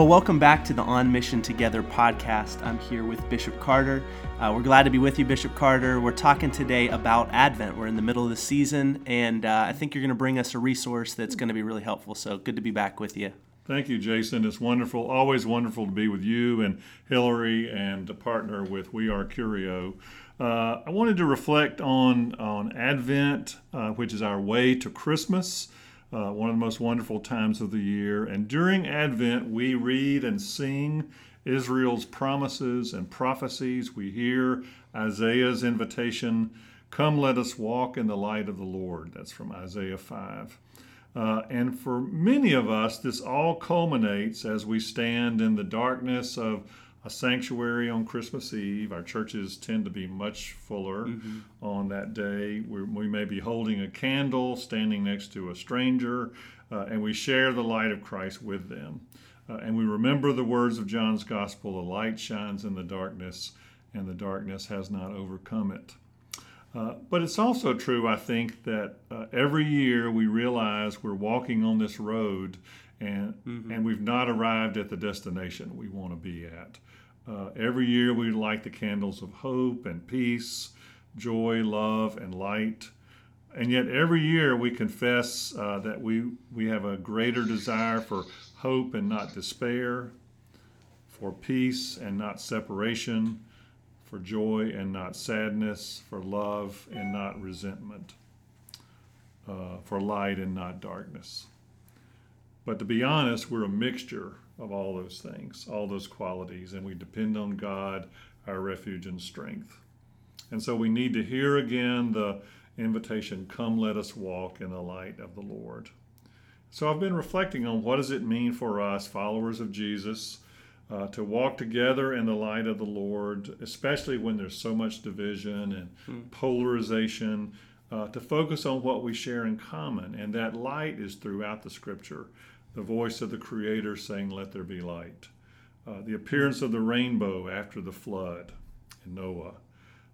Well, welcome back to the On Mission Together podcast. I'm here with Bishop Carter. Uh, we're glad to be with you, Bishop Carter. We're talking today about Advent. We're in the middle of the season, and uh, I think you're going to bring us a resource that's going to be really helpful. So good to be back with you. Thank you, Jason. It's wonderful, always wonderful to be with you and Hillary and to partner with We Are Curio. Uh, I wanted to reflect on, on Advent, uh, which is our way to Christmas uh, one of the most wonderful times of the year. And during Advent, we read and sing Israel's promises and prophecies. We hear Isaiah's invitation Come, let us walk in the light of the Lord. That's from Isaiah 5. Uh, and for many of us, this all culminates as we stand in the darkness of a sanctuary on Christmas Eve. Our churches tend to be much fuller mm-hmm. on that day. We're, we may be holding a candle, standing next to a stranger, uh, and we share the light of Christ with them. Uh, and we remember the words of John's Gospel the light shines in the darkness, and the darkness has not overcome it. Uh, but it's also true, I think, that uh, every year we realize we're walking on this road and, mm-hmm. and we've not arrived at the destination we want to be at. Uh, every year we light the candles of hope and peace, joy, love, and light. And yet every year we confess uh, that we, we have a greater desire for hope and not despair, for peace and not separation, for joy and not sadness, for love and not resentment, uh, for light and not darkness. But to be honest, we're a mixture of all those things, all those qualities, and we depend on God, our refuge and strength. And so we need to hear again the invitation, come let us walk in the light of the Lord. So I've been reflecting on what does it mean for us, followers of Jesus, uh, to walk together in the light of the Lord, especially when there's so much division and hmm. polarization, uh, to focus on what we share in common. And that light is throughout the scripture the voice of the Creator saying, Let there be light. Uh, the appearance of the rainbow after the flood in Noah.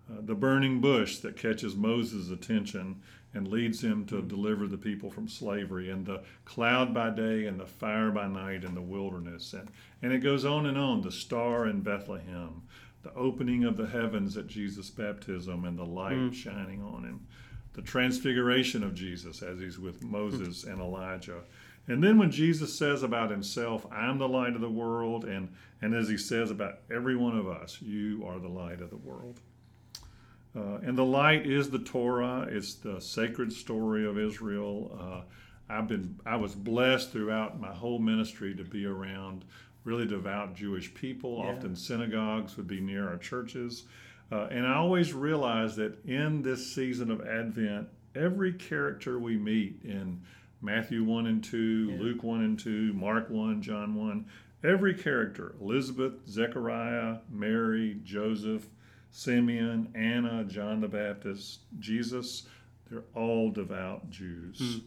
Uh, the burning bush that catches Moses' attention and leads him to deliver the people from slavery, and the cloud by day and the fire by night in the wilderness. And, and it goes on and on the star in Bethlehem, the opening of the heavens at Jesus' baptism, and the light mm. shining on him, the transfiguration of Jesus as he's with Moses and Elijah and then when Jesus says about himself, I'm the light of the world, and, and as he says about every one of us, you are the light of the world. Uh, and the light is the Torah, it's the sacred story of Israel. Uh, I've been, I was blessed throughout my whole ministry to be around really devout Jewish people. Yeah. Often synagogues would be near our churches. Uh, and I always realize that in this season of Advent, every character we meet in Matthew 1 and 2, yeah. Luke 1 and 2, Mark 1, John 1. Every character Elizabeth, Zechariah, Mary, Joseph, Simeon, Anna, John the Baptist, Jesus they're all devout Jews. Mm.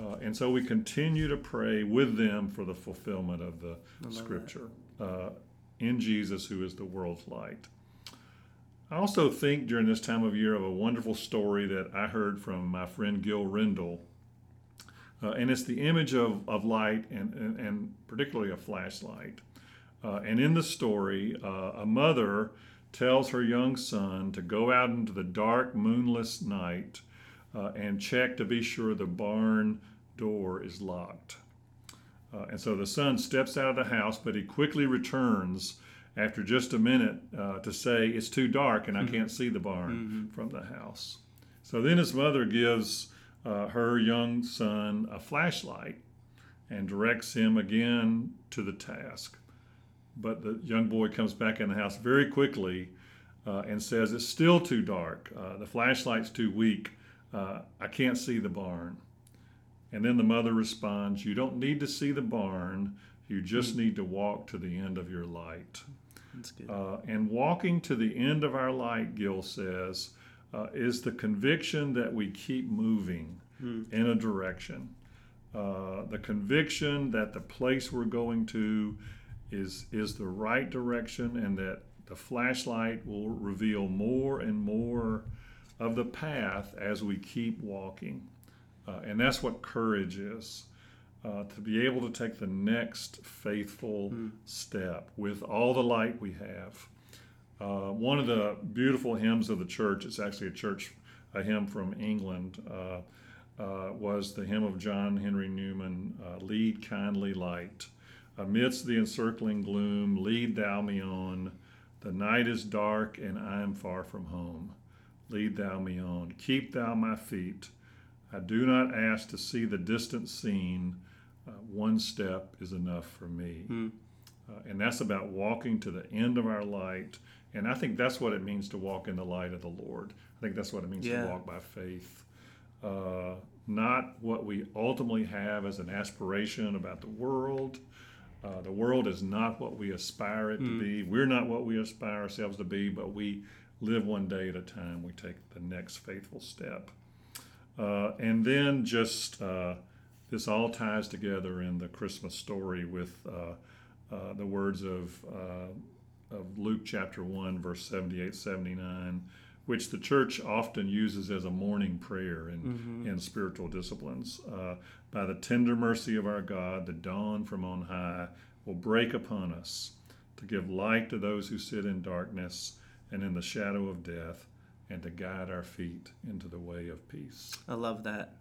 Uh, and so we continue to pray with them for the fulfillment of the scripture uh, in Jesus, who is the world's light. I also think during this time of year of a wonderful story that I heard from my friend Gil Rendle uh, and it's the image of, of light and, and, and particularly a flashlight. Uh, and in the story, uh, a mother tells her young son to go out into the dark, moonless night uh, and check to be sure the barn door is locked. Uh, and so the son steps out of the house, but he quickly returns after just a minute uh, to say, It's too dark and I mm-hmm. can't see the barn mm-hmm. from the house. So then his mother gives uh, her young son a flashlight and directs him again to the task. But the young boy comes back in the house very quickly uh, and says, It's still too dark. Uh, the flashlight's too weak. Uh, I can't see the barn. And then the mother responds, You don't need to see the barn. You just need to walk to the end of your light. Uh, and walking to the end of our light, Gil says, uh, is the conviction that we keep moving mm. in a direction. Uh, the conviction that the place we're going to is is the right direction, and that the flashlight will reveal more and more of the path as we keep walking. Uh, and that's what courage is. Uh, to be able to take the next faithful mm. step with all the light we have. Uh, one of the beautiful hymns of the church, it's actually a church, a hymn from England, uh, uh was the hymn of John Henry Newman, uh, Lead Kindly Light. Amidst the encircling gloom, lead thou me on. The night is dark and I am far from home. Lead thou me on. Keep thou my feet. I do not ask to see the distant scene uh, one step is enough for me. Mm. Uh, and that's about walking to the end of our light. And I think that's what it means to walk in the light of the Lord. I think that's what it means yeah. to walk by faith. Uh, not what we ultimately have as an aspiration about the world. Uh, the world is not what we aspire it to hmm. be. We're not what we aspire ourselves to be, but we live one day at a time. We take the next faithful step. Uh, and then just uh, this all ties together in the Christmas story with uh, uh, the words of, uh, of Luke chapter 1, verse 78 79, which the church often uses as a morning prayer in, mm-hmm. in spiritual disciplines. Uh, by the tender mercy of our God, the dawn from on high will break upon us to give light to those who sit in darkness and in the shadow of death and to guide our feet into the way of peace. I love that.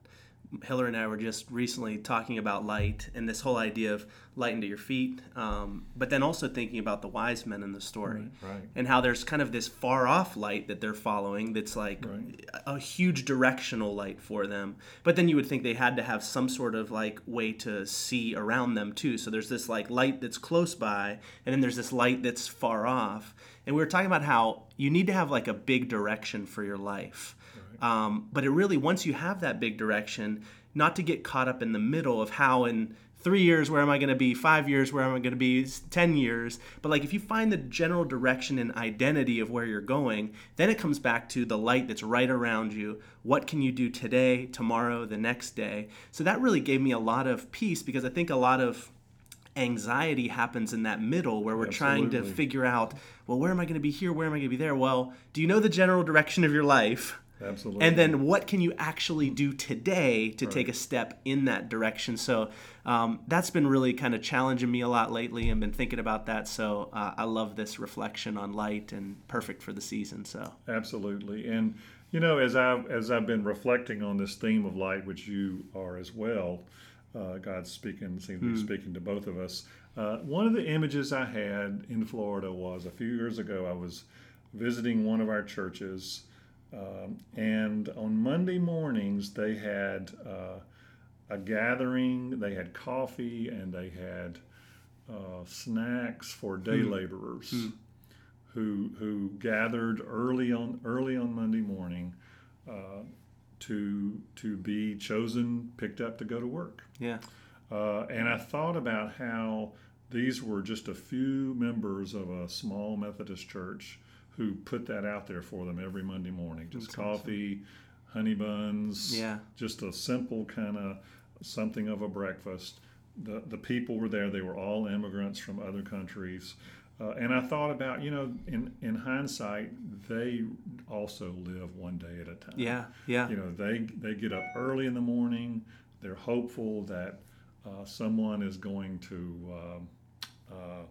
Hillary and I were just recently talking about light and this whole idea of light into your feet, um, but then also thinking about the wise men in the story right, right. and how there's kind of this far off light that they're following that's like right. a huge directional light for them. But then you would think they had to have some sort of like way to see around them too. So there's this like light that's close by, and then there's this light that's far off. And we were talking about how you need to have like a big direction for your life um, but it really, once you have that big direction, not to get caught up in the middle of how in three years where am i going to be? Five years where am i going to be 10 years. But like if you find the general direction and identity of where you're going then it comes back to the light that's right around you. What can you do today tomorrow the next day? So that really gave me a lot of peace because i think a lot of anxiety happens in that middle where we're Absolutely. trying to figure out well where am i going to be here? Where am i going to be there? Well do you know the general direction of your life Absolutely. And then what can you actually do today to right. take a step in that direction? So um, that's been really kind of challenging me a lot lately and been thinking about that. So uh, I love this reflection on light and perfect for the season. So absolutely. And you know, as I've as I've been reflecting on this theme of light, which you are as well, uh, God's speaking seems to be mm. speaking to both of us. Uh, one of the images I had in Florida was a few years ago. I was visiting one of our churches um, and on Monday mornings, they had uh, a gathering, they had coffee, and they had uh, snacks for day mm. laborers mm. who, who gathered early on, early on Monday morning uh, to, to be chosen, picked up to go to work. Yeah. Uh, and I thought about how these were just a few members of a small Methodist church who put that out there for them every Monday morning. Just That's coffee, awesome. honey buns, yeah, just a simple kind of something of a breakfast. The the people were there. They were all immigrants from other countries. Uh, and I thought about, you know, in, in hindsight, they also live one day at a time. Yeah, yeah. You know, they they get up early in the morning. They're hopeful that uh, someone is going to uh, uh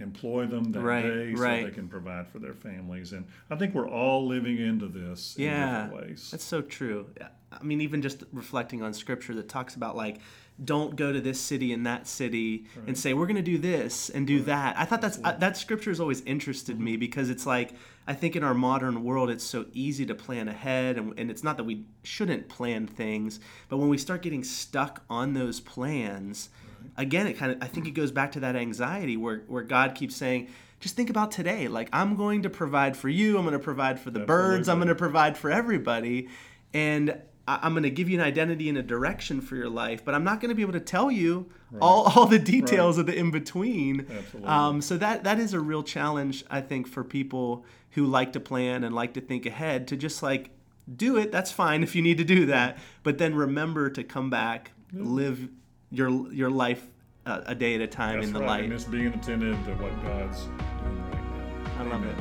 employ them that right, day so right. they can provide for their families. And I think we're all living into this yeah, in different ways. That's so true. I mean, even just reflecting on scripture that talks about like, don't go to this city and that city right. and say we're going to do this and do that. I thought that's uh, that scripture has always interested me because it's like I think in our modern world it's so easy to plan ahead and, and it's not that we shouldn't plan things, but when we start getting stuck on those plans, again, it kind of I think it goes back to that anxiety where where God keeps saying, just think about today. Like I'm going to provide for you. I'm going to provide for the Absolutely. birds. I'm going to provide for everybody, and I'm going to give you an identity and a direction for your life, but I'm not going to be able to tell you right. all, all the details right. of the in between. Um, so that that is a real challenge, I think, for people who like to plan and like to think ahead. To just like do it. That's fine if you need to do that, but then remember to come back, live your your life uh, a day at a time That's in the right. light. And it's being attentive to what God's doing right now. I Amen. love it.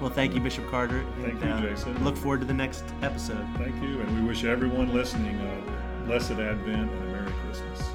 Well, thank you, Bishop Carter. Thank and, you, uh, Jason. Look forward to the next episode. Thank you, and we wish everyone listening a blessed Advent and a Merry Christmas.